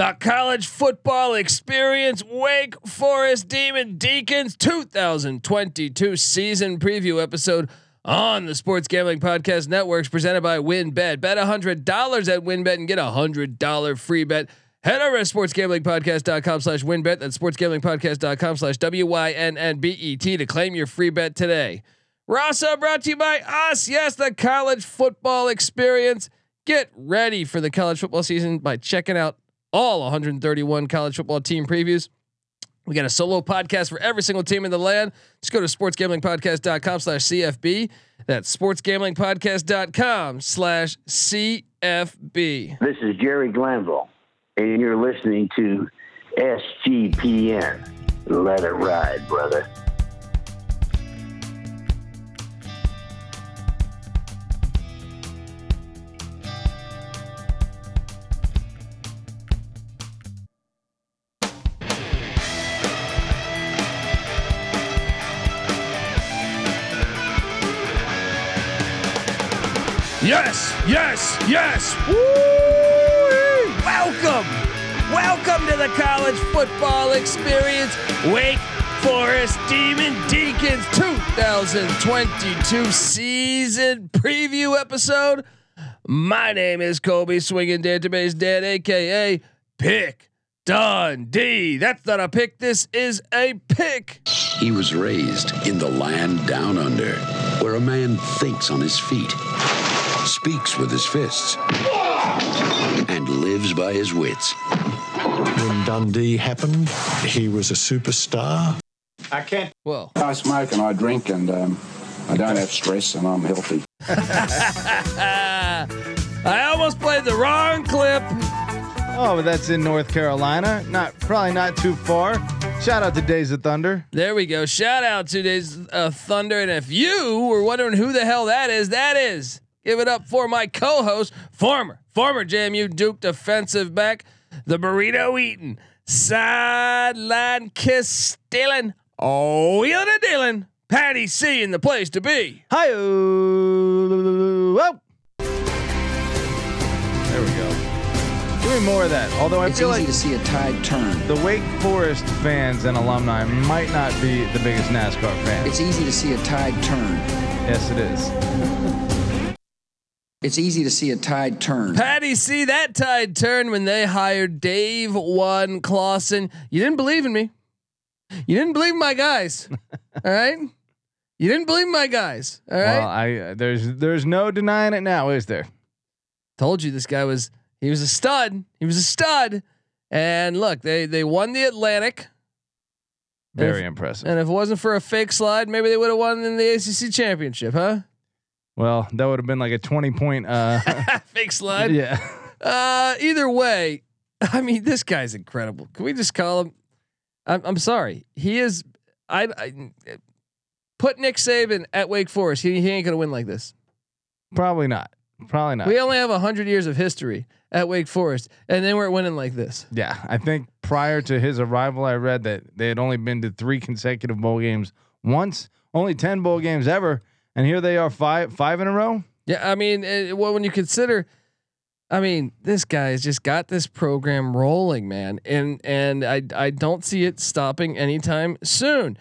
the college football experience Wake Forest Demon Deacons 2022 season preview episode on the Sports Gambling Podcast Networks presented by WynnBet. Bet $100 at WynnBet and get a $100 free bet. Head over to sportsgamblingpodcast.com slash wynnbet. That's sportsgamblingpodcast.com slash W-Y-N-N-B-E-T to claim your free bet today. Rasa uh, brought to you by us. Yes, the college football experience. Get ready for the college football season by checking out all 131 college football team previews. We got a solo podcast for every single team in the land. Just go to sportsgamblingpodcast.com slash CFB. That's sportsgamblingpodcast.com slash CFB. This is Jerry Glanville, and you're listening to SGPN. Let it ride, brother. Yes, yes, yes. Woo! Welcome, welcome to the college football experience. Wake Forest Demon Deacons 2022 season preview episode. My name is Colby Swinging Database Dan, aka Pick Dundee. That's not a pick. This is a pick. He was raised in the land down under, where a man thinks on his feet, speaks with his fists, and lives by his wits. When Dundee happened, he was a superstar. I can't. Well, I smoke and I drink and um, I don't have stress and I'm healthy. I almost played the wrong clip. Oh, but that's in North Carolina. Not probably not too far. Shout out to Days of Thunder. There we go. Shout out to Days of Thunder. And if you were wondering who the hell that is, that is. Give it up for my co-host, former, former JMU Duke defensive back, the burrito eating, sideline kiss stealing, oh, Yana Dylan, Patty C in the place to be. Hi. Whoa. There we go. Give me more of that. Although I It's feel easy like to see a tide turn. the Wake Forest fans and alumni might not be the biggest NASCAR fans. It's easy to see a tide turn. yes, it is. It's easy to see a tide turn. Patty see that tide turn when they hired Dave One Clawson. You didn't believe in me. You didn't believe my guys. all right. You didn't believe my guys. All right. Well, I uh, there's there's no denying it now, is there? Told you this guy was he was a stud. He was a stud. And look, they they won the Atlantic. And Very if- impressive. And if it wasn't for a fake slide, maybe they would have won in the ACC championship, huh? Well, that would have been like a 20 point. Uh, fake slide. yeah. Uh, either way, I mean, this guy's incredible. Can we just call him? I'm, I'm sorry. He is. I, I put Nick Saban at Wake Forest. He, he ain't gonna win like this. Probably not. Probably not. We only have hundred years of history at Wake Forest, and they weren't winning like this. Yeah, I think prior to his arrival, I read that they had only been to three consecutive bowl games once, only ten bowl games ever, and here they are five five in a row. Yeah, I mean, it, well, when you consider, I mean, this guy has just got this program rolling, man, and and I I don't see it stopping anytime soon.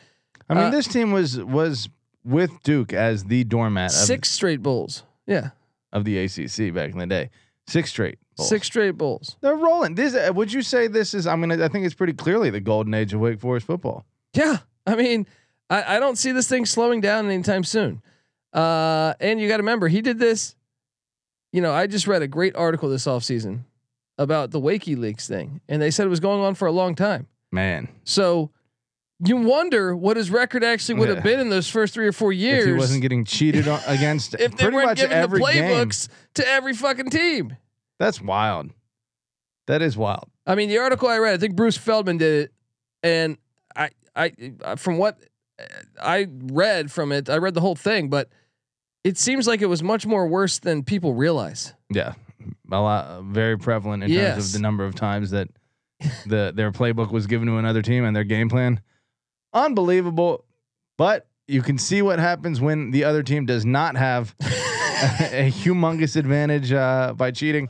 I mean, Uh, this team was was with Duke as the doormat of, Six straight bowls. Yeah, of the ACC back in the day. Six straight. bowls. six straight bowls. They're rolling. This uh, would you say this is? I mean, I think it's pretty clearly the golden age of Wake Forest football. Yeah, I mean, I, I don't see this thing slowing down anytime soon. Uh, and you got to remember, he did this. You know, I just read a great article this offseason about the Wakey Leaks thing, and they said it was going on for a long time. Man, So you wonder what his record actually would have Yeah. been in those first three or four years if he wasn't getting cheated on, against if they weren't giving the every game. playbooks to every fucking team. That's wild. That is wild. I mean, the article I read, I think Bruce Feldman did it, and I, I, from what I read from it, I read the whole thing, but it seems like it was much more worse than people realize. Yeah, a lot, very prevalent in terms of the number of times that the their playbook was given to another team and their game plan. Unbelievable, but you can see what happens when the other team does not have a humongous advantage uh, by cheating.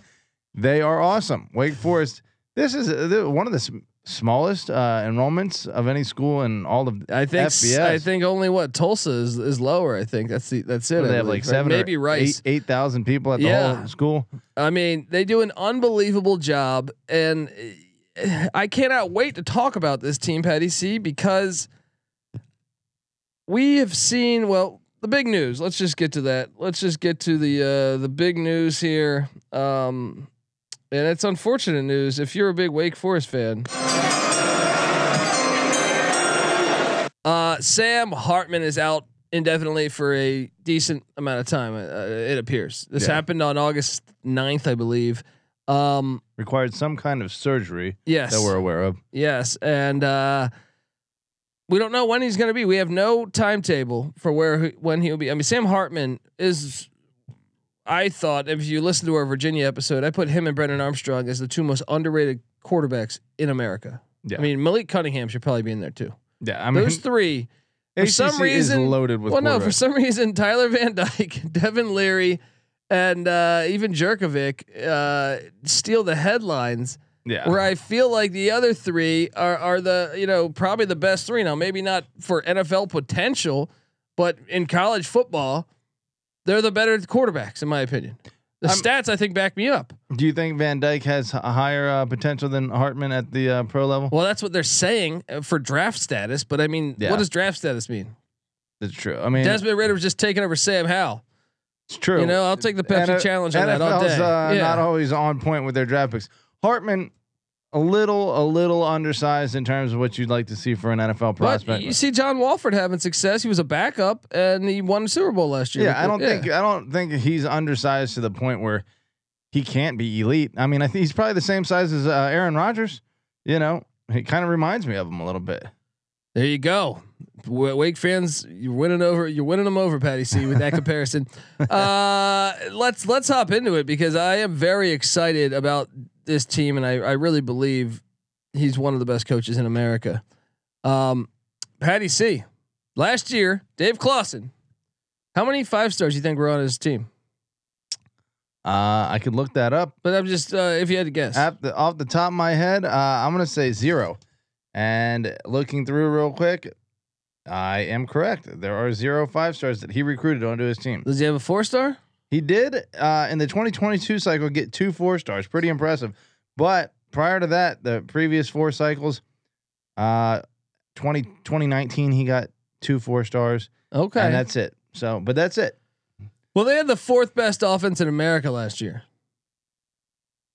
They are awesome. Wake Forest This is uh, one of the smallest uh, enrollments of any school in all of. I think FBS. I think only what Tulsa is, is lower. I think that's the that's it. I they have like believe, right? seven, maybe Rice. eight thousand people at the Yeah. whole school. I mean, they do an unbelievable job, and uh, I cannot wait to talk about this team, Patty C, because we have seen. Well, the big news. Let's just get to that. Let's just get to the uh, the big news here. Um, and it's unfortunate news if you're a big Wake Forest fan. Uh, Sam Hartman is out indefinitely for a decent amount of time. Uh, it appears this Yeah. happened on August 9th, I believe. Um, Required some kind of surgery yes, that we're aware of. yes, and uh, we don't know when he's going to be. We have no timetable for where he, when he'll be. I mean, Sam Hartman is. I thought if you listen to our Virginia episode, I put him and Brennan Armstrong as the two most underrated quarterbacks in America. Yeah, I mean, Malik Cunningham should probably be in there too. yeah. I mean, Those three for ACC some reason- loaded with. well, no, for some reason, Tyler Van Dyke, Devin Leary, and uh, even Jurkovec uh, steal the headlines. yeah, Where I feel like the other three are are the you know probably the best three now. Maybe not for NFL potential, but in college football, they're the better quarterbacks in my opinion. The I'm- stats I think back me up. Do you think Van Dyke has a higher uh, potential than Hartman at the uh, pro level? Well, that's what they're saying uh, for draft status. But I mean, Yeah. what does draft status mean? That's true. I mean, Desmond Ridder was just taking over Sam Howell. it's true. You know, I'll take the Pepsi N- challenge on that all day. Uh, Yeah. not always on point with their draft picks. Hartman, a little, a little undersized in terms of what you'd like to see for an NFL But prospect. you see John Wolford having success. He was a backup and he won the Super Bowl last year. yeah, I don't think I don't think he's undersized to the point where he can't be elite. I mean, I think he's probably the same size as uh, Aaron Rodgers. You know, he kind of reminds me of him a little bit. There you go. W- Wake fans, you're winning over. You're winning them over, Patty C. With that comparison, uh, let's let's hop into it because I am very excited about this team, and I, I really believe he's one of the best coaches in America. Um, Patty C. Last year, Dave Clawson. How many five stars do you think were on his team? Uh, I could look that up. But I'm just uh, if you had to guess. At the, off the top of my head, uh, I'm gonna say zero. And looking through real quick, I am correct. There are zero five stars that he recruited onto his team. Does he have a four star? He did uh, in the 2022 cycle get two four stars, pretty impressive. But prior to that, the previous four cycles, uh, 20, 2019 he got two four stars, Okay. and that's it. So, but that's it. well, they had the fourth best offense in America last year.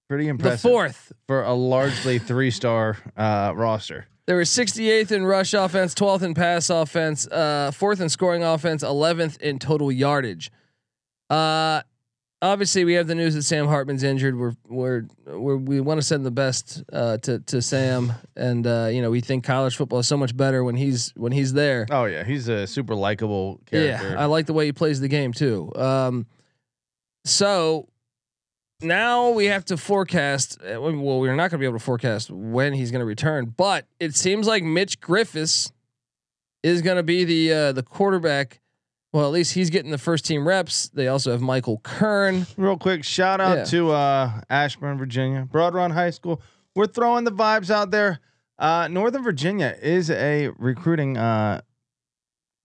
Pretty impressive. The fourth. for a largely three star uh, roster. They were 68th in rush offense, 12th in pass offense, uh, fourth in scoring offense, 11th in total yardage. Uh, obviously, we have the news that Sam Hartman's injured. We're we're, we're we want to send the best uh, to to Sam, and uh, you know we think college football is so much better when he's when he's there. Oh yeah, he's a super likable character. Yeah, I like the way he plays the game too. Um, so now we have to forecast. uh, Well, we're not going to be able to forecast when he's going to return, but it seems like Mitch Griffis is going to be the uh, the quarterback. Well, at least he's getting the first team reps. They also have Michael Kern. Real quick, shout out Yeah. to uh, Ashburn, Virginia, Broad Run High School. We're throwing the vibes out there. Uh, Northern Virginia is a recruiting, uh,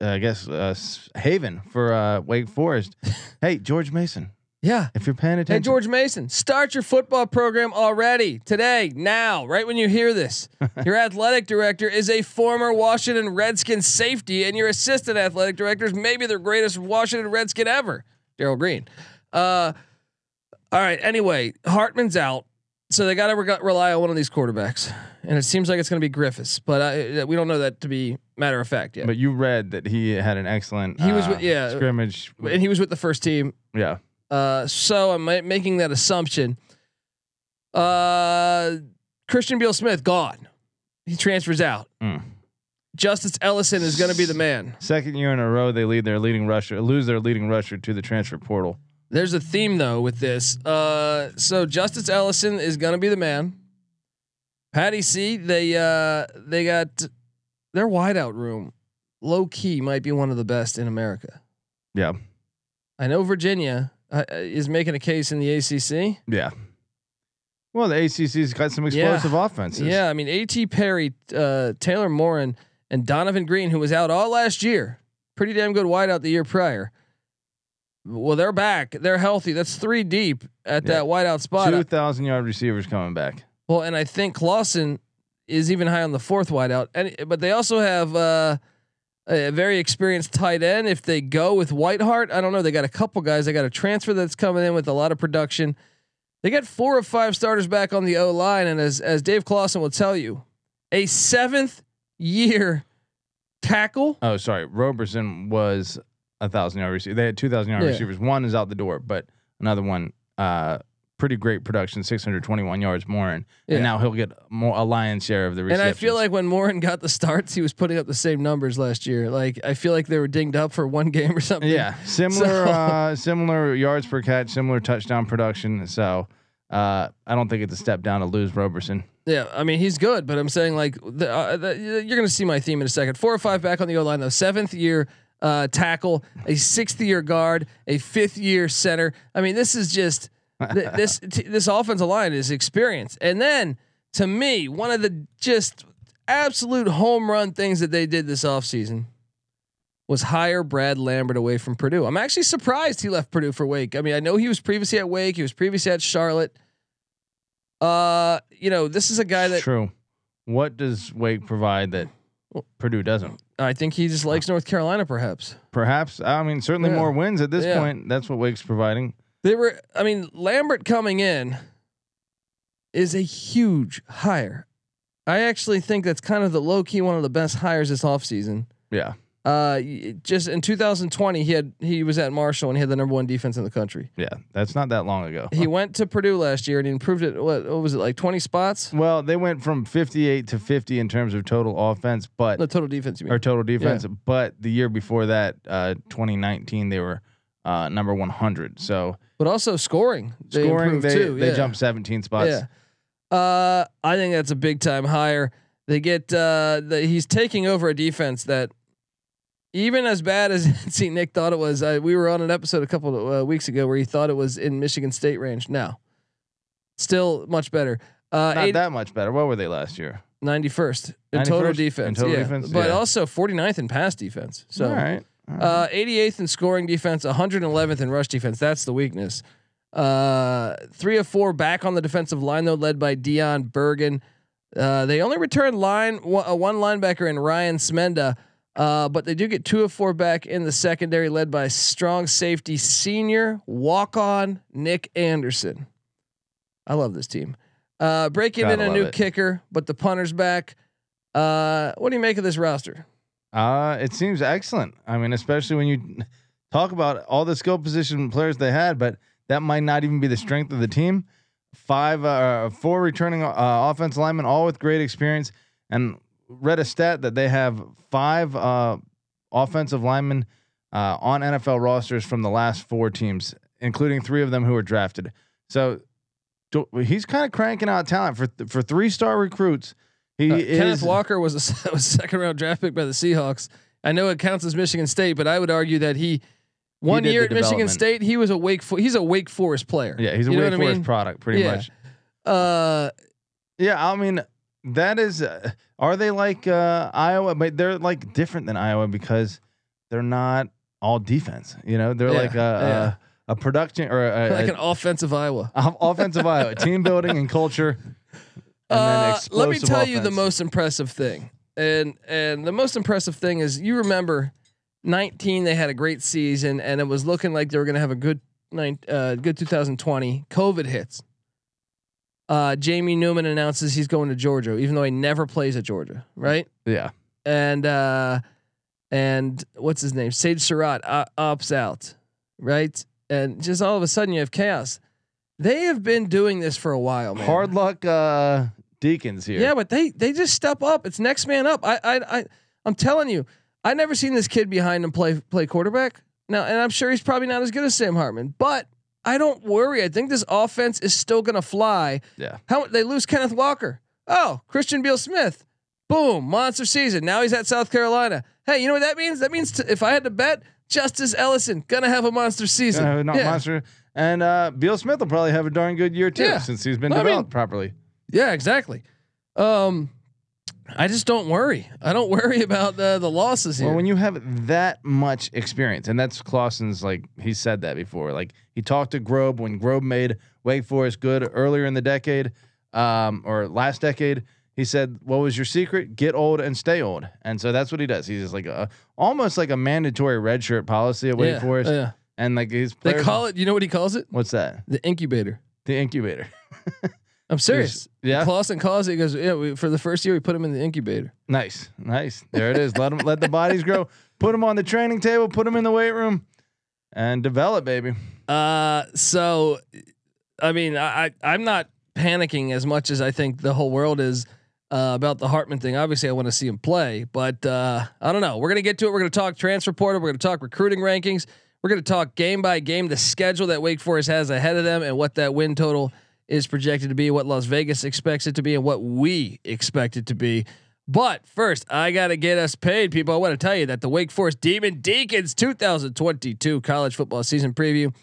I guess, uh, haven for uh, Wake Forest. hey, George Mason, Yeah. if you're paying attention, Hey, George Mason, start your football program already today, now, right when you hear this. Your athletic director is a former Washington Redskins safety, and your assistant athletic director is maybe the greatest Washington Redskin ever, Darrell Green. Uh, all right. Anyway, Hartman's out, so they got to re- rely on one of these quarterbacks, and it seems like it's going to be Griffis, but I, we don't know that to be matter of fact yet. But you read that he had an excellent He was uh, with- yeah. scrimmage. and he was with the first team Yeah. Uh, so I'm making that assumption. Uh, Christian Beal Smith gone. He transfers out. Mm. Justice Ellison is going to be the man. Second year in a row, they lead their leading rusher, lose their leading rusher to the transfer portal. There's a theme though with this. Uh, so Justice Ellison is going to be the man. Patty C. They uh they got their wideout room. Low key might be one of the best in America. Yeah. I know Virginia uh, is making a case in the ACC. Yeah. Well, the ACC's got some Yeah. explosive offenses. Yeah, I mean, A.T. Perry, uh, Taylor Morin, and Donovan Greene, who was out all last year, pretty damn good wideout the year prior. Well, they're back. They're healthy. That's three deep at Yeah. that wideout spot. two thousand yard receivers coming back. Well, and I think Clawson is even high on the fourth wideout. And but they also have uh, a very experienced tight end. If they go with Whiteheart, I don't know. They got a couple guys. They got a transfer that's coming in with a lot of production. They got four or five starters back on the O line, and as as Dave Clawson will tell you, a seventh year tackle. Oh, sorry. Roberson was a thousand yard receiver. They had two thousand yard Yeah. receivers. One is out the door, but another one, uh, pretty great production, six hundred twenty one yards more, and, Yeah. and now he'll get more a lion's share of the And. I feel like when Morin got the starts, he was putting up the same numbers last year. Like I feel like they were dinged up for one game or something. yeah, similar So- uh, similar yards per catch, similar touchdown production. So uh, I don't think it's a step down to lose Roberson. Yeah, I mean he's good, but I'm saying like the, uh, the, you're going to see my theme in a second. Four or five back on the O line though. Seventh year uh, tackle, a sixth year guard, a fifth year center. I mean this is just th- this t- this offensive line is experience. And then to me, one of the just absolute home run things that they did this offseason was hire Brad Lambert away from Purdue. I'm actually surprised he left Purdue for Wake. I mean, I know he was previously at Wake, he was previously at Charlotte. Uh, you know, this is a guy that True. What does Wake provide that Purdue doesn't? I think he just likes North Carolina, perhaps. Perhaps. I mean, certainly Yeah. more wins at this Yeah. point. That's what Wake's providing. They were, I mean, Lambert coming in is a huge hire. I actually think that's kind of the low key one of the best hires this offseason. Yeah. Uh, just in 2020, he had he was at Marshall and he had the number one defense in the country. Yeah. That's not that long ago. He went to Purdue last year and he improved it. What, what was it like 20 spots? Well, they went from 58 to 50 in terms of total offense, but The total defense. You mean? or total defense. But the year before that, uh, 2019, they were uh, number 100. So but also scoring. They scoring, they too. they yeah. jumped 17 spots. Yeah. Uh, I think that's a big time hire. They get uh, the, he's taking over a defense that even as bad as see Nick thought it was. Uh, we were on an episode a couple of uh, weeks ago where he thought it was in Michigan State range. Now, still much better. Uh, Not eight, that much better. What were they last year? 91st in total defense. In total yeah. defense? but Yeah. also 49th in pass defense. So all right. Uh, 88th in scoring defense, 111th in rush defense. That's the weakness. Uh, three of four back on the defensive line though, led by Dion Bergan. Uh, they only returned line one, uh, one linebacker in Ryan Smenda, uh, but they do get two of four back in the secondary, led by strong safety senior walk on Nick Anderson. I love this team. Uh, breaking in Gotta a new it. kicker, but the punter's back. Uh, what do you make of this roster? Uh, it seems excellent. I mean, especially when you talk about all the skill position players they had, but that might not even be the strength of the team. Five, uh, four returning uh, offense linemen, all with great experience, and read a stat that they have five uh, offensive linemen uh, on NFL rosters from the last four teams, including three of them who were drafted. So he's kind of cranking out talent for for three star recruits. He Uh, is Kenneth Walker was a, was a second round draft pick by the Seahawks. I know it counts as Michigan State, but I would argue that he one did year at Michigan. State he was a Wake Fo- he's a Wake Forest player. Yeah, he's a You Wake what I Forest mean? product, pretty Yeah. much. Uh, Yeah, I mean that is. Uh, are they like uh, Iowa? But they're like different than Iowa because they're not all defense. You know, they're Yeah, like a, yeah. a a production or a, like an offensive Iowa. offensive Iowa team building and culture. Uh, let me tell you the most impressive thing, and and the most impressive thing is you remember, nineteen they had a great season and it was looking like they were going to have a good nine uh, good 2020. COVID hits. Uh, Jamie Newman announces he's going to Georgia, even though he never plays at Georgia, right? Yeah, and uh and what's his name sage surratt uh, opts out right and just all of a sudden you have chaos they have been doing this for a while man. hard luck uh, Deacons here. yeah but they they just step up it's next man up i i, I i'm telling you i never seen this kid behind him play play quarterback now and i'm sure he's probably not as good as sam hartman but i don't worry i think this offense is still gonna fly yeah. how they lose Kenneth Walker? Oh, Christian Beal Smith. Boom, monster season. Now he's at South Carolina. Hey, you know what that means? That means if I had to bet, Justice Ellison gonna have a monster season. Uh, not Yeah. monster. And uh, Beal Smith will probably have a darn good year too, Yeah. since he's been I mean- developed properly. Yeah, exactly. Um, I just don't worry. I don't worry about uh, the losses here. Well, when you have that much experience, and that's Clawson's like he said that before. Like he talked to Grobe when Grobe made Wake Forest good earlier in the decade, um, or last decade. He said, "What was your secret? Get old and stay old." And so that's what he does. He's just like a almost like a mandatory redshirt policy at Wake yeah, Forest, yeah. and like his They call it. You know what he calls it? what's that? The incubator. The incubator. I'm serious. yeah. Clawson calls it. He goes, yeah. We, for the first year, we put him in the incubator. Nice, nice. There it is. let them let the bodies grow. Put them on the training table. Put them in the weight room, and develop, baby. Uh, so, I mean, I, I I'm not panicking as much as I think the whole world is uh, about the Hartman thing. Obviously, I want to see him play, but uh, I don't know. We're gonna get to it. We're gonna talk transfer portal. We're gonna talk recruiting rankings. We're gonna talk game by game the schedule that Wake Forest has ahead of them and what that win total is projected to be, what Las Vegas expects it to be, and what we expect it to be. But first, I got to get us paid, people. I want to tell you that the Wake Forest Demon Deacons 2022 college football season preview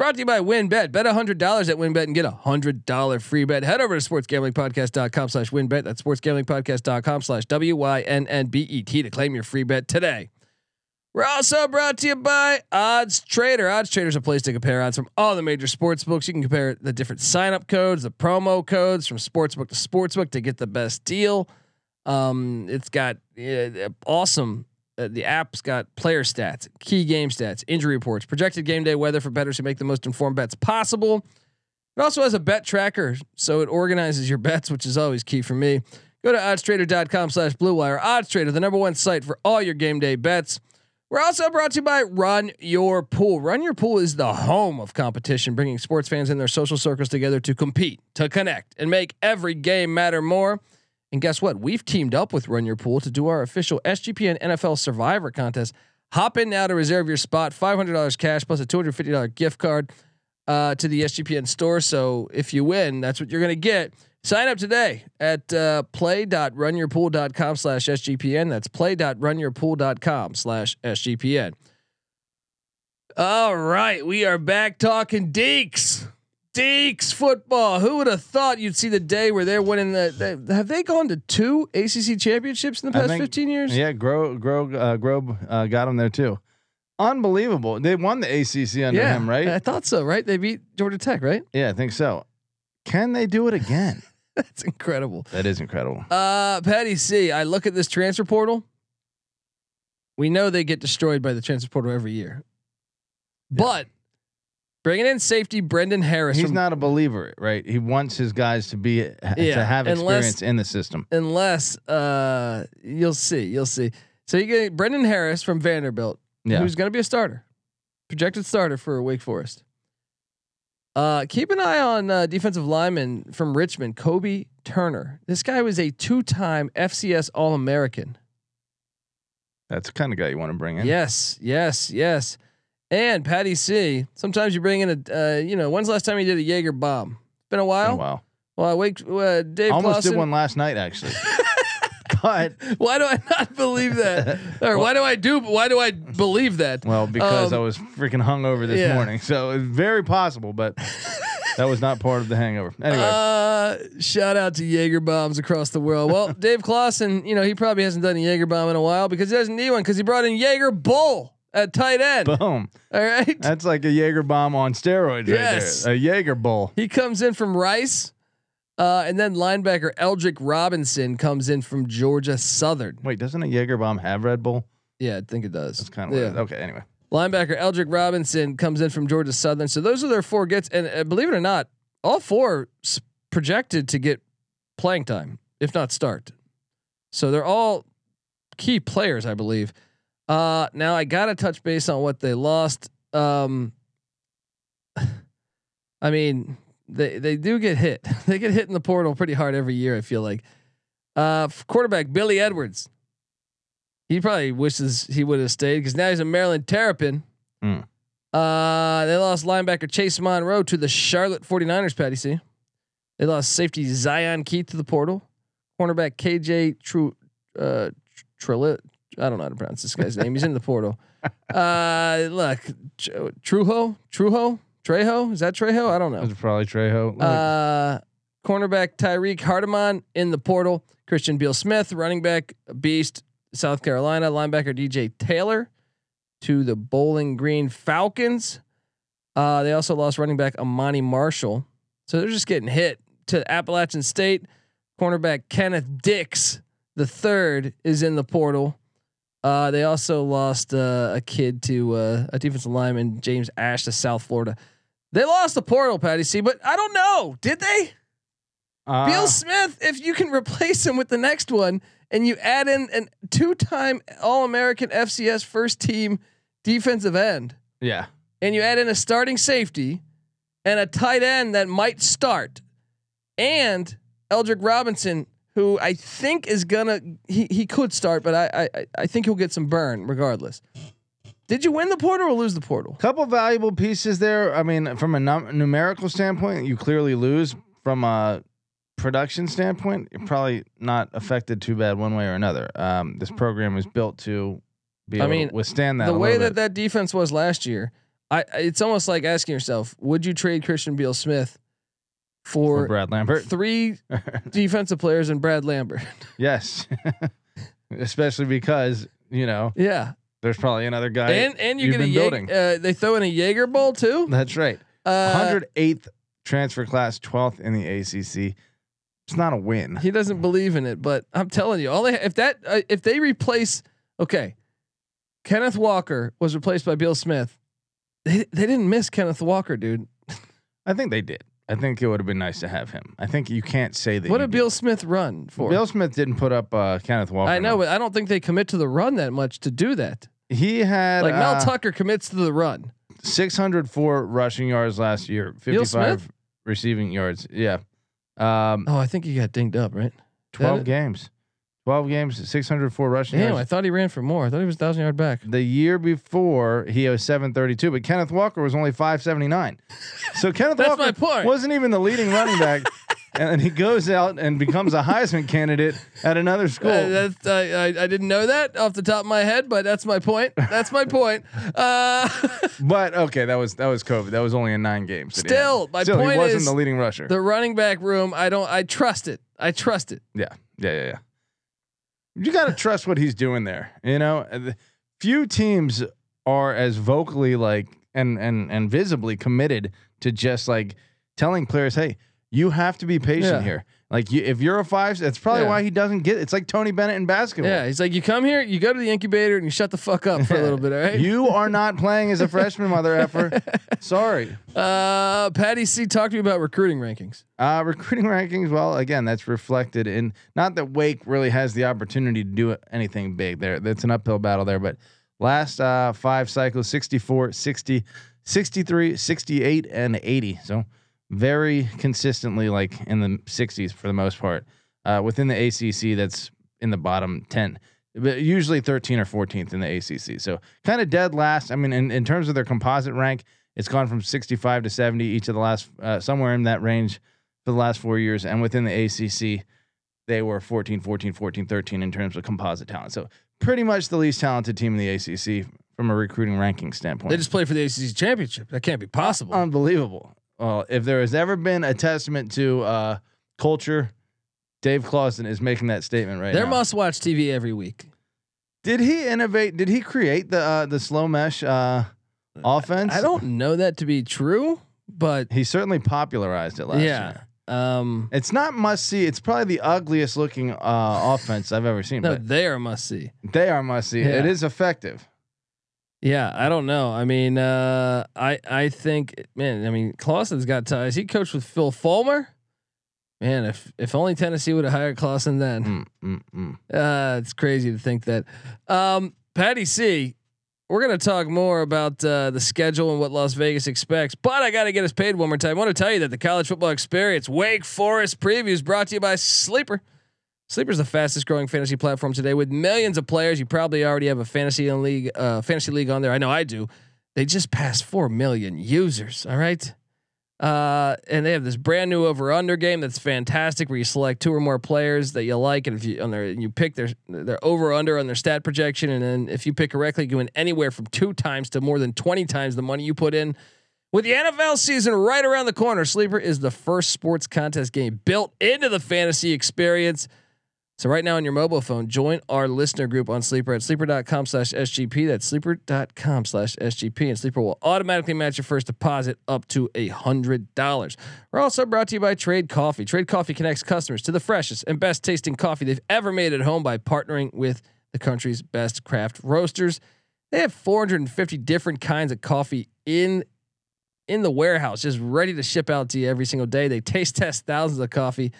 Brought to you by WynnBet. Bet $100 at WynnBet and get a $100 free bet. Head over to sportsgamblingpodcast.com slash WynnBet. That's sportsgamblingpodcast.com slash W-Y-N-N-B-E-T to claim your free bet today. We're also brought to you by Odds Trader. Odds Trader is a place to compare odds from all the major sports books. You can compare the different sign-up codes, the promo codes from sportsbook to sportsbook to get the best deal. Um, it's got uh, awesome uh, the app's got player stats, key game stats, injury reports, projected game day weather for bettors who make the most informed bets possible. It also has a bet tracker, so it organizes your bets, which is always key for me. Go to oddstrader.com slash blue wire. OddsTrader, the number one site for all your game day bets. We're also brought to you by Run Your Pool. Run Your Pool is the home of competition, bringing sports fans and their social circles together to compete, to connect, and make every game matter more. And guess what? We've teamed up with Run Your Pool to do our official SGPN NFL Survivor contest. Hop in now to reserve your spot. Five hundred dollars cash plus a two hundred fifty dollar gift card uh, to the SGPN store. So if you win, that's what you're gonna get. Sign up today at uh, play.runyourpool.com slash SGPN. That's play.runyourpool.com slash SGPN. All right, we are back talking Deeks. Deeks football. Who would have thought you'd see the day where they're winning the? They, have they gone to two ACC championships in the past think- 15 years? Yeah, Gro, Gro, uh, Grobe uh, got them there too. Unbelievable. They won the ACC under him, right? I thought so. Right? They beat Georgia Tech, right? yeah, I think so. Can they do it again? That's incredible. that is incredible. Uh, Patty C. I look at this transfer portal. We know they get destroyed by the transfer portal every year, but bringing in safety Brendan Harris. He's from- not a believer, right? He wants his guys to be Yeah, to have unless- experience in the system. unless uh, you'll see, you'll see. So you get Brendan Harris from Vanderbilt, Yeah. who's going to be a starter, projected starter for Wake Forest. Uh, keep an eye on uh, defensive lineman from Richmond, Kobie Turner. This guy was a two-time FCS All-American. That's the kind of guy you want to bring in. Yes, yes, yes. And Patty C. Sometimes you bring in a, uh, you know, when's the last time you did a Jaeger bomb? Been a while. Oh, wow. Well, I wake uh, Dave Almost Clawson. did one last night, actually. but Why do I not believe that? or why do I do? Why do I believe that? well, because Um, I was freaking hungover this yeah. morning, so it's very possible. But that was not part of the hangover. Anyway, Uh, shout out to Jaeger bombs across the world. Well, Dave Clawson, you know, he probably hasn't done a Jaeger bomb in a while because he doesn't need one because he brought in Jaeger Bull at tight end. Boom. All right. That's like a Jaeger bomb on steroids, Yes. right there. A Jaeger bull. He comes in from Rice. Uh, and then linebacker Eldrick Robinson comes in from Georgia Southern. Wait, doesn't a Jaeger bomb have Red Bull? Yeah, I think it does. That's kind of yeah. okay. Anyway, Linebacker Eldrick Robinson comes in from Georgia Southern. So those are their four gets, and uh, believe it or not, all four s- projected to get playing time, if not start. So they're all key players, I believe. Uh, now I gotta touch base on what they lost. Um, I mean, they they do get hit. they get hit in the portal pretty hard every year. I feel like. Uh, quarterback Billy Edwards. He probably wishes he would have stayed because now he's a Maryland Terrapin. Hmm. Uh, they lost linebacker Chase Monroe to the Charlotte 49ers, Patty C. They lost safety Zion Keith to the portal. Cornerback KJ True uh Trilla. I don't know how to pronounce this guy's name. He's in the portal. Uh look, Tr- Truho, Truho, Trejo is that Trejo? I don't know. That's probably Trejo. Uh, cornerback Tyreek Hardeman in the portal. Christian Beal Smith, running back Beast, South Carolina. Linebacker DJ Taylor to the Bowling Green Falcons. Uh, they also lost running back Amani Marshall. So they're just getting hit to Appalachian State. Cornerback Kenneth Dix, the third, is in the portal. Uh, they also lost uh, a kid to uh, a defensive lineman, James Ash, to South Florida. They lost the portal, Patty C, but I don't know. Did they? uh, Beal Smith, if you can replace him with the next one and you add in a two time All American FCS first team defensive end yeah. and you add in a starting safety and a tight end that might start and Eldrick Robinson, who I think is gonna he he could start, but I I I think he'll get some burn regardless. Did you win the portal or lose the portal? Couple valuable pieces there. I mean, from a num- numerical standpoint, you clearly lose. From a production standpoint, you're probably not affected too bad one way or another. Um, this program is built to be I able mean, to withstand that. the way that that defense was last year, I it's almost like asking yourself, would you trade Christian Beal Smith bit for, for Brad Lambert. three defensive players and Brad Lambert? yes, especially because you know yeah, there's probably another guy. and and you get a Jaeger, building. uh, they throw in a Jaeger bowl too. That's right. Uh, 108th transfer class, 12th in the ACC. It's not a win. he doesn't believe in it, but I'm telling you, all they if that uh, if they replace okay, Kenneth Walker was replaced by Beal Smith. They, they didn't miss Kenneth Walker, dude. I think they did. I think it would have been nice to have him. I think you can't say that. What did Beal Smith run for? Beal Smith didn't put up uh, Kenneth Walker. I know, no. but I don't think they commit to the run that much to do that. he had Like Mel uh, Tucker commits to the run. 604 rushing yards last year, Bill 55 Smith? receiving yards. Yeah, um, Oh, I think he got dinged up, right? 12 it? games, 12 games, 604 rushing Damn, yards. I thought he ran for more. I thought he was thousand yard back. The year before, he was 732, but Kenneth Walker was only 579. So Kenneth Walker wasn't even the leading running back. and he goes out and becomes a Heisman candidate at another school. Uh, that's, I, I I didn't know that off the top of my head, but that's my point. That's my point. Uh, but okay, that was that was COVID. That was only in nine games. that he had. Still, my Still, point he wasn't is the leading rusher. the running back room, I don't. I trust it. I trust it. Yeah, yeah, yeah, yeah. You got to trust what he's doing there. You know, Uh, few teams are as vocally like and and and visibly committed to just like telling players, "Hey, you have to be patient Yeah. here." Like, you, if you're a five, that's probably Yeah. why he doesn't get. It's like Tony Bennett in basketball. Yeah, he's like, you come here, you go to the incubator, and you shut the fuck up for a little bit. All right. You are not playing as a freshman, mother effer. Sorry. uh, Patty C, talk to me about recruiting rankings. Uh, recruiting rankings. Well, again, that's reflected in not that Wake really has the opportunity to do anything big there. That's an uphill battle there. But last uh, five cycles 64, 60, 63, 68, and 80. So very consistently like in the 60s for the most part. Uh, within the ACC, that's in the bottom 10. But usually 13 or 14th in the ACC. So kind of dead last. I mean, in, in terms of their composite rank, it's gone from 65 to 70 each of the last, uh, somewhere in that range for the last four years. And within the ACC, they were 14, 14, 14, 13 in terms of composite talent. So pretty much the least talented team in the ACC from a recruiting ranking standpoint. They just play for the ACC championship. That can't be possible. unbelievable. Well, if there has ever been a testament to uh, culture, Dave Clawson is making that statement right now. They're now. must watch TV every week. Did he innovate? Did he create the uh, the slow mesh uh, offense? I don't know that to be true, but He certainly popularized it last yeah. year. Um, It's not must see. It's probably the ugliest looking uh, offense I've ever seen. no, but they are must see. they are must see. It Yeah. is effective. Yeah, I don't know. I mean, uh, I I think, man, I mean, Clawson's got ties. He coached with Phil Fulmer. Man, if if only Tennessee would have hired Clausen then. Mm, mm, mm. Uh, it's crazy to think that. Um, Patty C, we're gonna talk more about uh, the schedule and what Las Vegas expects, but I got to get us paid one more time. I want to tell you that the college football experience Wake Forest previews brought to you by Sleeper. Sleeper is the fastest growing fantasy platform today with millions of players. You probably already have a fantasy league, uh, fantasy league on there. I know I do. They just passed four million users. All right. Uh, and they have this brand new over under game that's fantastic where you select two or more players that you like and if you on their you pick their their over under on their stat projection and then if you pick correctly you win anywhere from two times to more than 20 times the money you put in With the NFL season right around the corner, Sleeper is the first sports contest game built into the fantasy experience. So right now on your mobile phone, join our listener group on Sleeper at sleeper.com slash SGP. That's sleeper.com slash SGP. And Sleeper will automatically match your first deposit up to a hundred dollars. We're also brought to you by Trade Coffee. Trade Coffee connects customers to the freshest and best tasting coffee they've ever made at home by partnering with the country's best craft roasters. They have 450 different kinds of coffee in in the warehouse, just ready to ship out to you every single day. They taste test thousands of coffee.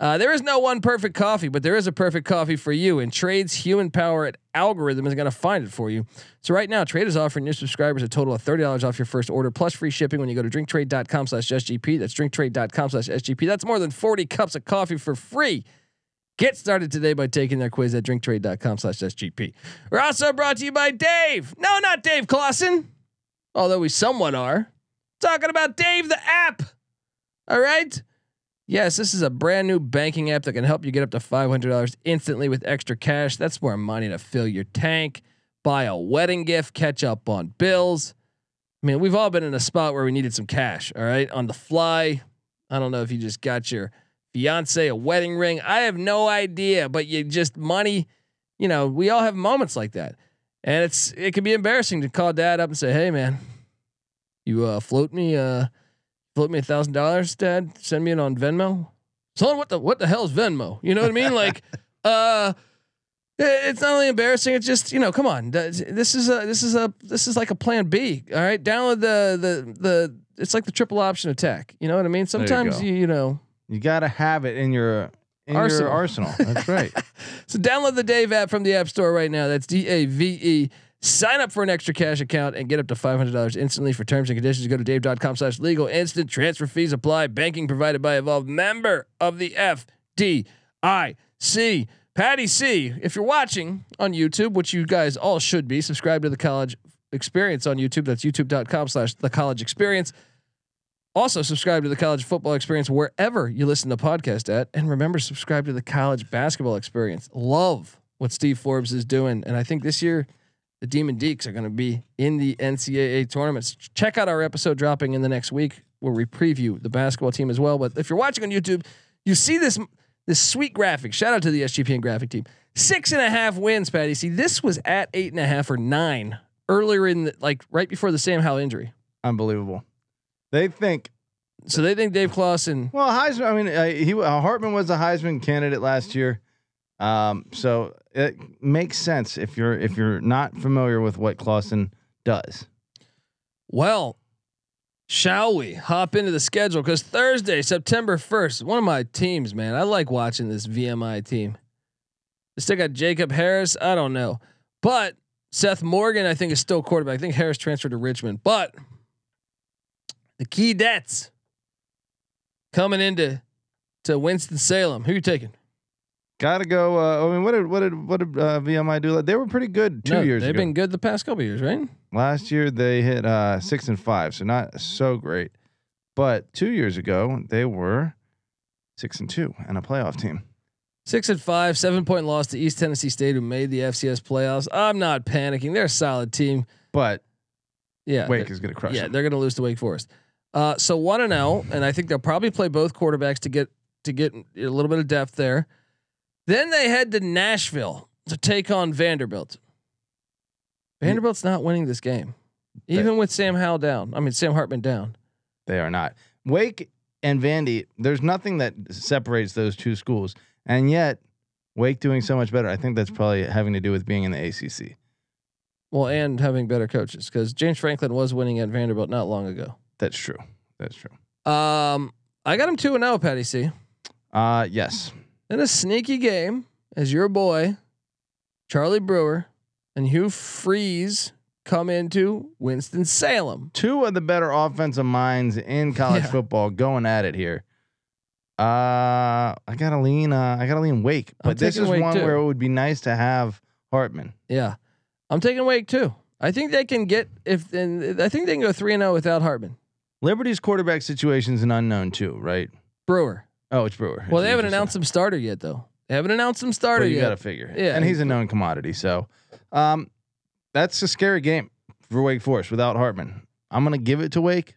Uh, there is no one perfect coffee, but there is a perfect coffee for you. And Trade's human power at algorithm is going to find it for you. So right now, Trade is offering new subscribers a total of thirty dollars off your first order plus free shipping when you go to drinktrade.com/sgp. That's drinktrade.com/sgp. That's more than forty cups of coffee for free. Get started today by taking their quiz at drinktrade.com/sgp. We're also brought to you by Dave. No, not Dave Clawson, although we somewhat are. Talking about Dave the app. All right. Yes, this is a brand new banking app that can help you get up to $500 instantly with extra cash. That's more money to fill your tank, buy a wedding gift, catch up on bills. I mean, we've all been in a spot where we needed some cash, all right, on the fly. I don't know if you just got your fiance a wedding ring. I have no idea, but you just money, you know, we all have moments like that. And it's it can be embarrassing to call dad up and say, "Hey man, you uh, float me uh float me a thousand dollars, Dad. Send me it on Venmo. Son, what the what the hell is Venmo? You know what I mean? like, uh, it's not only embarrassing. It's just you know, come on. This is a this is a this is like a plan B. All right, download the the the. It's like the triple option attack. You know what I mean? Sometimes you, you, you know you got to have it in your in arsenal. Your arsenal. That's right. so download the Dave app from the App Store right now. That's D A V E Sign up for an extra cash account and get up to $500 instantly for terms and conditions. Go to dave.com slash legal. Instant transfer fees apply. Banking provided by Evolve, member of the FDIC. Patty C, if you're watching on YouTube, which you guys all should be, subscribe to the college experience on YouTube. That's youtube.com slash the college experience. Also, subscribe to the college football experience wherever you listen to podcast at. And remember, subscribe to the college basketball experience. Love what Steve Forbes is doing. And I think this year, the Demon Deacs are going to be in the NCAA tournaments. Check out our episode dropping in the next week where we preview the basketball team as well. But if you're watching on YouTube, you see this this sweet graphic. Shout out to the SGPN graphic team. Six and a half wins, Patty. See, this was at eight and a half or nine earlier in the, like right before the Sam Howell injury. Unbelievable. They think. So they think Dave Clawson. Well, Heisman. I mean, uh, he uh, Hartman was a Heisman candidate last year. Um, so it makes sense if you're if you're not familiar with what Clawson does. Well, shall we hop into the schedule? Because Thursday, September first, one of my teams, man. I like watching this VMI team. They still got Jakob Herres. I don't know, but Seth Morgan, I think, is still quarterback. I think Harris transferred to Richmond, but the Keydets coming into to Winston Salem. Who you taking? Got to go. Uh, I mean, what did what did what did uh, VMI do? They were pretty good two no, years. They've ago. been good the past couple years, right? Last year they hit uh, six and five, so not so great. But two years ago they were six and two and a playoff team. Six and five, seven point loss to East Tennessee State, who made the FCS playoffs. I'm not panicking. They're a solid team, but yeah, Wake is going to crush. Yeah, them. they're going to lose to Wake Forest. Uh, so one and zero, and I think they'll probably play both quarterbacks to get to get a little bit of depth there. Then they head to Nashville to take on Vanderbilt. Vanderbilt's not winning this game, even with Sam Howell down. I mean Sam Hartman down. They are not. Wake and Vandy. There's nothing that separates those two schools, and yet Wake doing so much better. I think that's probably having to do with being in the ACC. Well, and having better coaches because James Franklin was winning at Vanderbilt not long ago. That's true. That's true. Um, I got him two and zero, oh, Patty C. Uh yes. In a sneaky game, as your boy, Charlie Brewer and Hugh Freeze come into Winston Salem. Two of the better offensive minds in college yeah. football going at it here. Uh, I gotta lean. Uh, I gotta lean Wake, but this is Wake one too. where it would be nice to have Hartman. Yeah, I'm taking Wake too. I think they can get if. And I think they can go three and zero oh without Hartman. Liberty's quarterback situation is an unknown too, right? Brewer. Oh, it's Brewer. Well, they haven't announced some starter yet, though. They haven't announced some starter you yet. You got to figure. Yeah, and he's a known commodity. So, um, that's a scary game for Wake Forest without Hartman. I'm gonna give it to Wake,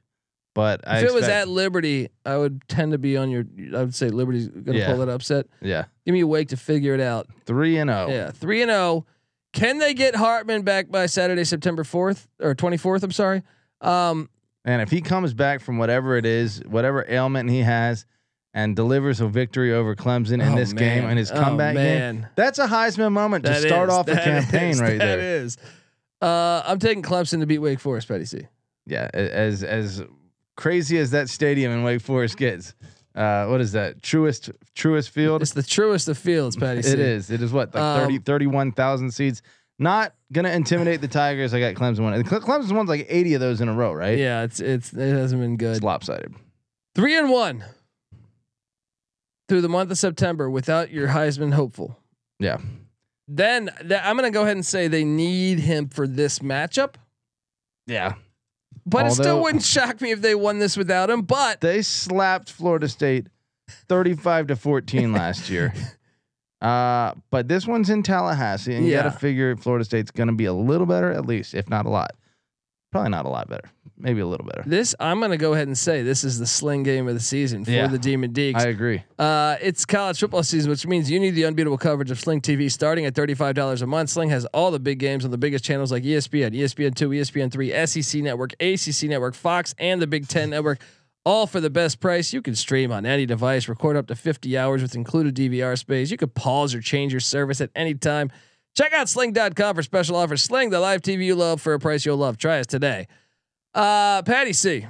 But I If it was at Liberty, I would tend to be on your. I would say Liberty's going to Yeah. pull that upset. yeah Give me a wake to figure it out. three and oh. zero. Yeah, three and zero. Can they get Hartman back by Saturday, September fourth or twenty fourth? I'm sorry. Um, And if he comes back from whatever it is, whatever ailment he has, and delivers a victory over Clemson in oh, this game man. and his Oh, comeback game, that's a Heisman moment to start is- off the campaign is- right That there. is. Uh, I'm taking Clemson to beat Wake Forest, Patty C. Yeah, as as crazy as that stadium in Wake Forest gets. Uh, what is that? Truist Truist Field. It's the truest of fields, Patty. C. It is. It is what like Um, 30 31,000 seats. Not gonna intimidate the Tigers. I got Clemson one. Cle- Clemson's won like eighty of those in a row, right? Yeah, it's it's it hasn't been good. It's lopsided. Three and one through the month of September without your Heisman hopeful. Yeah. Then th- I'm going to go ahead and say they need him for this matchup, Yeah. but it still wouldn't shock me if they won this without him. But They slapped Florida State 35 to 14 last year. Uh, but this one's in Tallahassee, and you Yeah. got to figure Florida State's going to be a little better, at least, if not a lot. Probably not a lot better. Maybe a little better. this, I'm going to go ahead and say this is the sling game of the season for Yeah. the Demon Deacs. I agree. Uh, it's college football season, which means you need the unbeatable coverage of Sling TV starting at $35 a month. Sling has all the big games on the biggest channels like ESPN, ESPN2, ESPN3, SEC Network, ACC Network, Fox, and the Big Ten Network. All for the best price. You can stream on any device, record up to 50 hours with included DVR space. You could pause or change your service at any time. Check out sling.com for special offers. Sling, the live TV you love for a price you'll love. Try us today. Uh, Patty C.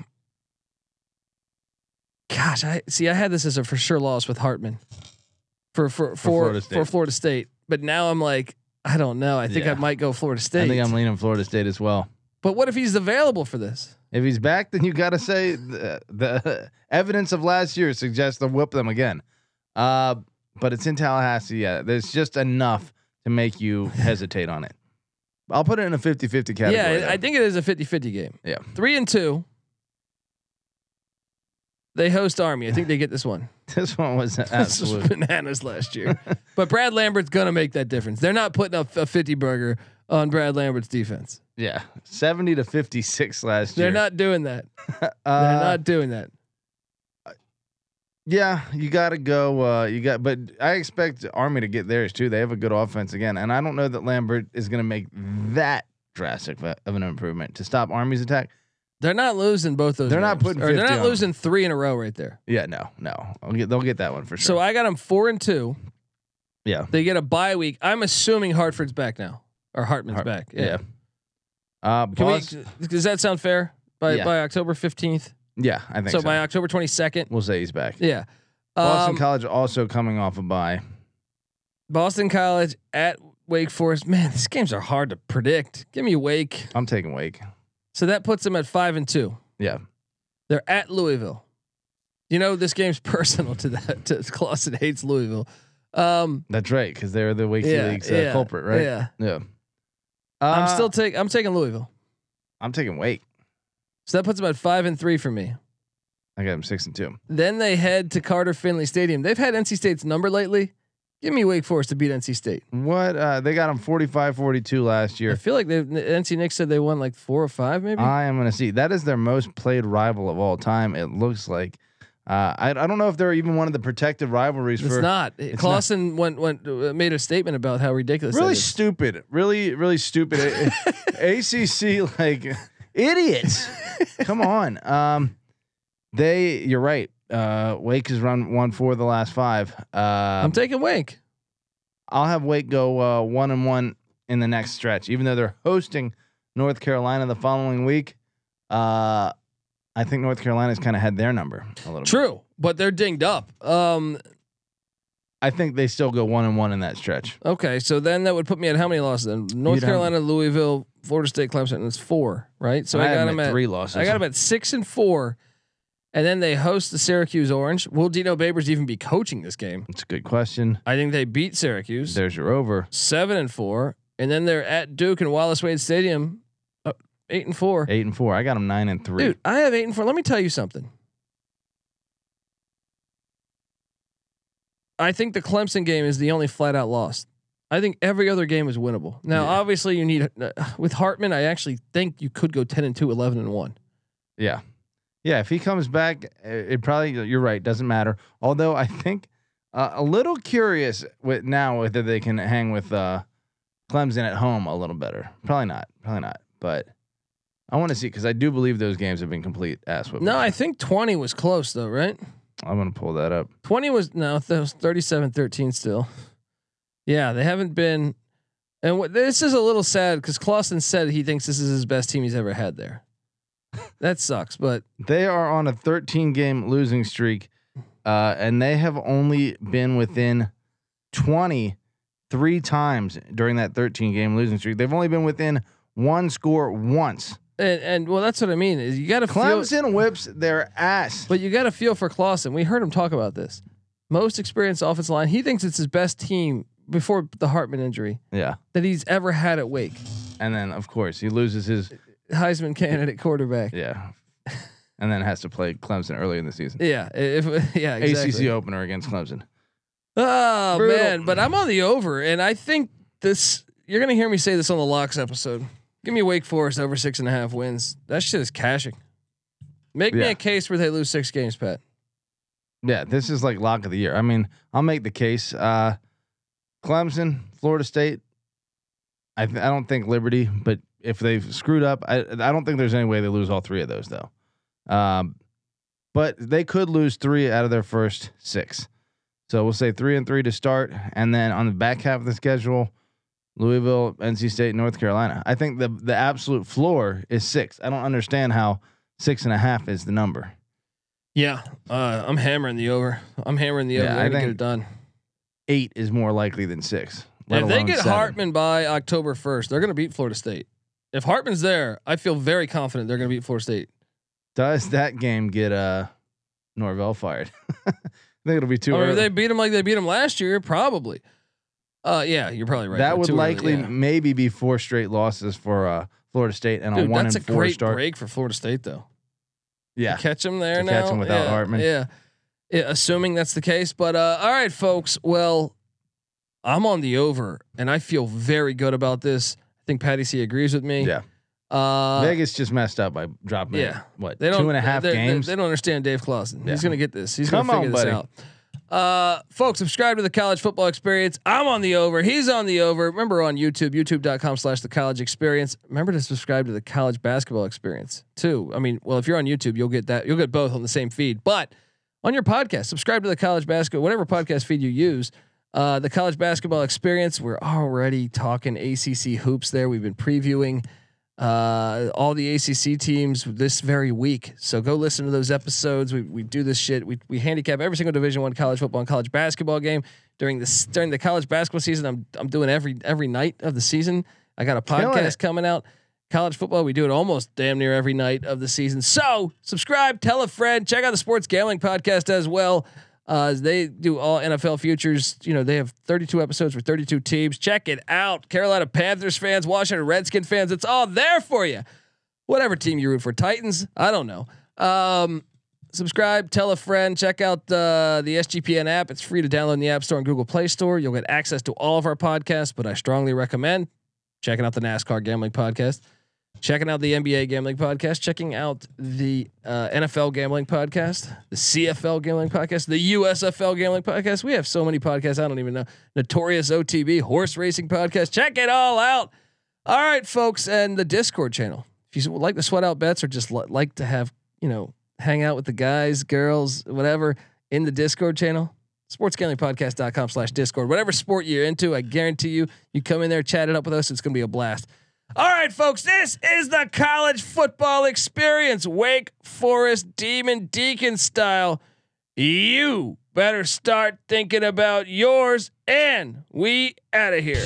Gosh, I see. I had this as a for sure loss with Hartman for for for Florida for State. Florida State, but now I'm like, I don't know. I think I might go Florida State. I think I'm leaning Florida State as well. but what if he's available for this? If he's back, then you got to say the, the evidence of last year suggests they'll whip them again. Uh, but it's in Tallahassee. Yeah, there's just enough to make you hesitate on it. I'll put it in a 50-50 category. yeah. I think it is a 50-50 game. Yeah. Three and two. They host Army. I think they get this one. this one was absolute. bananas last year. but Brad Lambert's gonna make that difference. They're not putting up a 50 burger on Brad Lambert's defense. yeah, 70 to 56 last year. They're not doing that. They're Uh, not doing that. Yeah, you got to go. Uh, you got, but I expect Army to get theirs too. They have a good offense again, and I don't know that Lambert is going to make that drastic of an improvement to stop Army's attack. They're not losing both those. They're not putting they're not on losing three in a row right there. Yeah, no, no, I'll get, they'll get that one for sure. So I got them four and two. yeah, They get a bye week. I'm assuming Hartford's back now, or Hartman's Hart- back. yeah. Yeah. Uh, Can we? Does that sound fair? By Yeah. by October 15th. Yeah, I think So, so. by October 22nd. we'll say he's back. Yeah. Boston Um, College also coming off a bye. Boston College at Wake Forest. Man, these games are hard to predict. Give me Wake. I'm taking Wake. So that puts them at five and two. Yeah, They're at Louisville. You know this game's personal to that. To Clawson hates Louisville. Um, that's right because they're the Wake yeah, League's uh, yeah, culprit, right? Yeah. Yeah. I'm Uh, still taking. I'm taking Louisville. I'm taking Wake. So that puts them at five and three for me. I got him six and two. Then they head to Carter Finley Stadium. They've had NC State's number lately. Give me Wake Forest to beat NC State. What uh, they got them 45-42 last year. I feel like they NC Nick said they won like four or five, maybe. I am going to see. That is their most played rival of all time. It looks like. Uh, I, I don't know if they're even one of the protected rivalries it's for. not. not. Clawson went went uh, made a statement about how ridiculous. really stupid. Really, really stupid. A- ACC like idiots. Come on. Um, they. You're right. Uh, Wake has run one for the last five. Uh, I'm taking Wake. I'll have Wake go uh, one and one in the next stretch, even though they're hosting North Carolina the following week. Uh, I think North Carolina's kind of had their number a little bit. True, but they're dinged up. Um, I think they still go one and one in that stretch. okay, so then that would put me at how many losses? Then North You'd have- Carolina, Louisville, Florida State, Clemson. It's four, right? So I, have got them them at three losses. I got them at six and four, and then they host the Syracuse Orange. Will Dino Babers even be coaching this game? It's a good question. I think they beat Syracuse There's your over. seven and four, and then they're at Duke and Wallace Wade Stadium, uh, eight and four. Eight and four. I got them nine and three. Dude, I have eight and four. Let me tell you something. I think the Clemson game is the only flat out loss. I think every other game is winnable. Now, Yeah. obviously, you need uh, with Hartman. I actually think you could go ten and 2, 11 and one. Yeah. Yeah, if he comes back, it probably you're right. Doesn't matter. Although I think uh, a little curious with now whether they can hang with uh, Clemson at home a little better. Probably not. Probably not. But I want to see because I do believe those games have been complete ass whipping. No, I think 20 was close though, right? I'm gonna pull that up. 20 was no, that was 37-13 still. Yeah, they haven't been. And what, this is a little sad because Clawson said he thinks this is his best team he's ever had there. that sucks, but They are on a 13 game losing streak, uh, and they have only been within 20 three times during that 13 game losing streak. They've only been within one score once. and, and well, that's what I mean. Is you got to feel, whips their ass. but you got to feel for Clawson. We heard him talk about this. Most experienced offensive line. He thinks it's his best team before the Hartman injury yeah. that he's ever had at Wake. And then, of course, he loses his. Heisman candidate quarterback. Yeah. and then has to play Clemson early in the season. Yeah, if yeah, exactly. ACC opener against Clemson. Oh Brutal. man, but I'm on the over, and I think this. You're gonna hear me say this on the locks episode. Give me Wake Forest over six and a half wins. That shit is cashing. Make me Yeah. a case where they lose six games, Pat. Yeah, this is like lock of the year. I mean, I'll make the case. Uh, Clemson, Florida State. I th- I don't think Liberty, but if they've screwed up, I I don't think there's any way they lose all three of those though. Um, but they could lose three out of their first six. So we'll say three and three to start, and then on the back half of the schedule, Louisville, NC State, North Carolina. I think the the absolute floor is six. I don't understand how six and a half is the number. Yeah, uh, I'm hammering the over. I'm hammering the over. Yeah, They're I gonna get it done. Eight is more likely than six. if they get seven. Hartman by October 1st, they're gonna beat Florida State. If Hartman's there, I feel very confident they're gonna beat Florida State. Does that game get uh Norvell fired? I think it'll be too Or if early. they beat him like they beat him last year, probably. Uh, yeah, you're probably right. that They're would too early, likely yeah. maybe be four straight losses for uh Florida State and a one that's a four great start. break for Florida State, though. Yeah. catch him there To now. catch him without yeah, Hartman. Yeah. Yeah, assuming that's the case. But uh, all right, folks. Well, I'm on the over, and I feel very good about this. I think Patty C agrees with me. Yeah. Uh, Vegas just messed up by dropping yeah. what they don't two and a half they- they- games. They, don't understand Dave Clawson. He's gonna get this. He's Come gonna on, figure this buddy. out. Uh, folks, subscribe to the college football experience. I'm on the over. He's on the over. Remember on YouTube, youtube.com slash the college experience. Remember to subscribe to the college basketball experience too. I mean, well, if you're on YouTube, you'll get that. You'll get both on the same feed. But on your podcast, subscribe to the college basketball, whatever podcast feed you use. Uh, the college basketball experience. We're already talking ACC hoops there. We've been previewing uh, all the ACC teams this very week. So go listen to those episodes. We, we do this shit. We, we handicap every single Division One college football and college basketball game during this during the college basketball season. I'm I'm doing every every night of the season. I got a podcast coming out. College football, we do it almost damn near every night of the season. So subscribe, tell a friend, check out the Sports Gambling Podcast as well. Uh, they do all NFL futures. You know, they have 32 episodes for 32 teams. Check it out. Carolina Panthers fans, Washington Redskin fans, it's all there for you. Whatever team you root for, Titans, I don't know. Um, subscribe, tell a friend, check out uh, the SGPN app. It's free to download in the App Store and Google Play Store. You'll get access to all of our podcasts, but I strongly recommend checking out the NASCAR Gambling Podcast, checking out the NBA Gambling Podcast, checking out the uh, NFL Gambling Podcast, the CFL Gambling Podcast, the USFL Gambling Podcast. We have so many podcasts, I don't even know. Notorious OTB Horse Racing Podcast. Check it all out. All right, folks, and the Discord channel. If you like to sweat out bets or just li- like to have, you know, hang out with the guys, girls, whatever in the Discord channel, sportsgamblingpodcast.com slash discord whatever sport you're into i guarantee you you come in there chat it up with us it's gonna be a blast all right folks this is the college football experience. Wake forest demon deacon style. You better start thinking about yours and we out of here.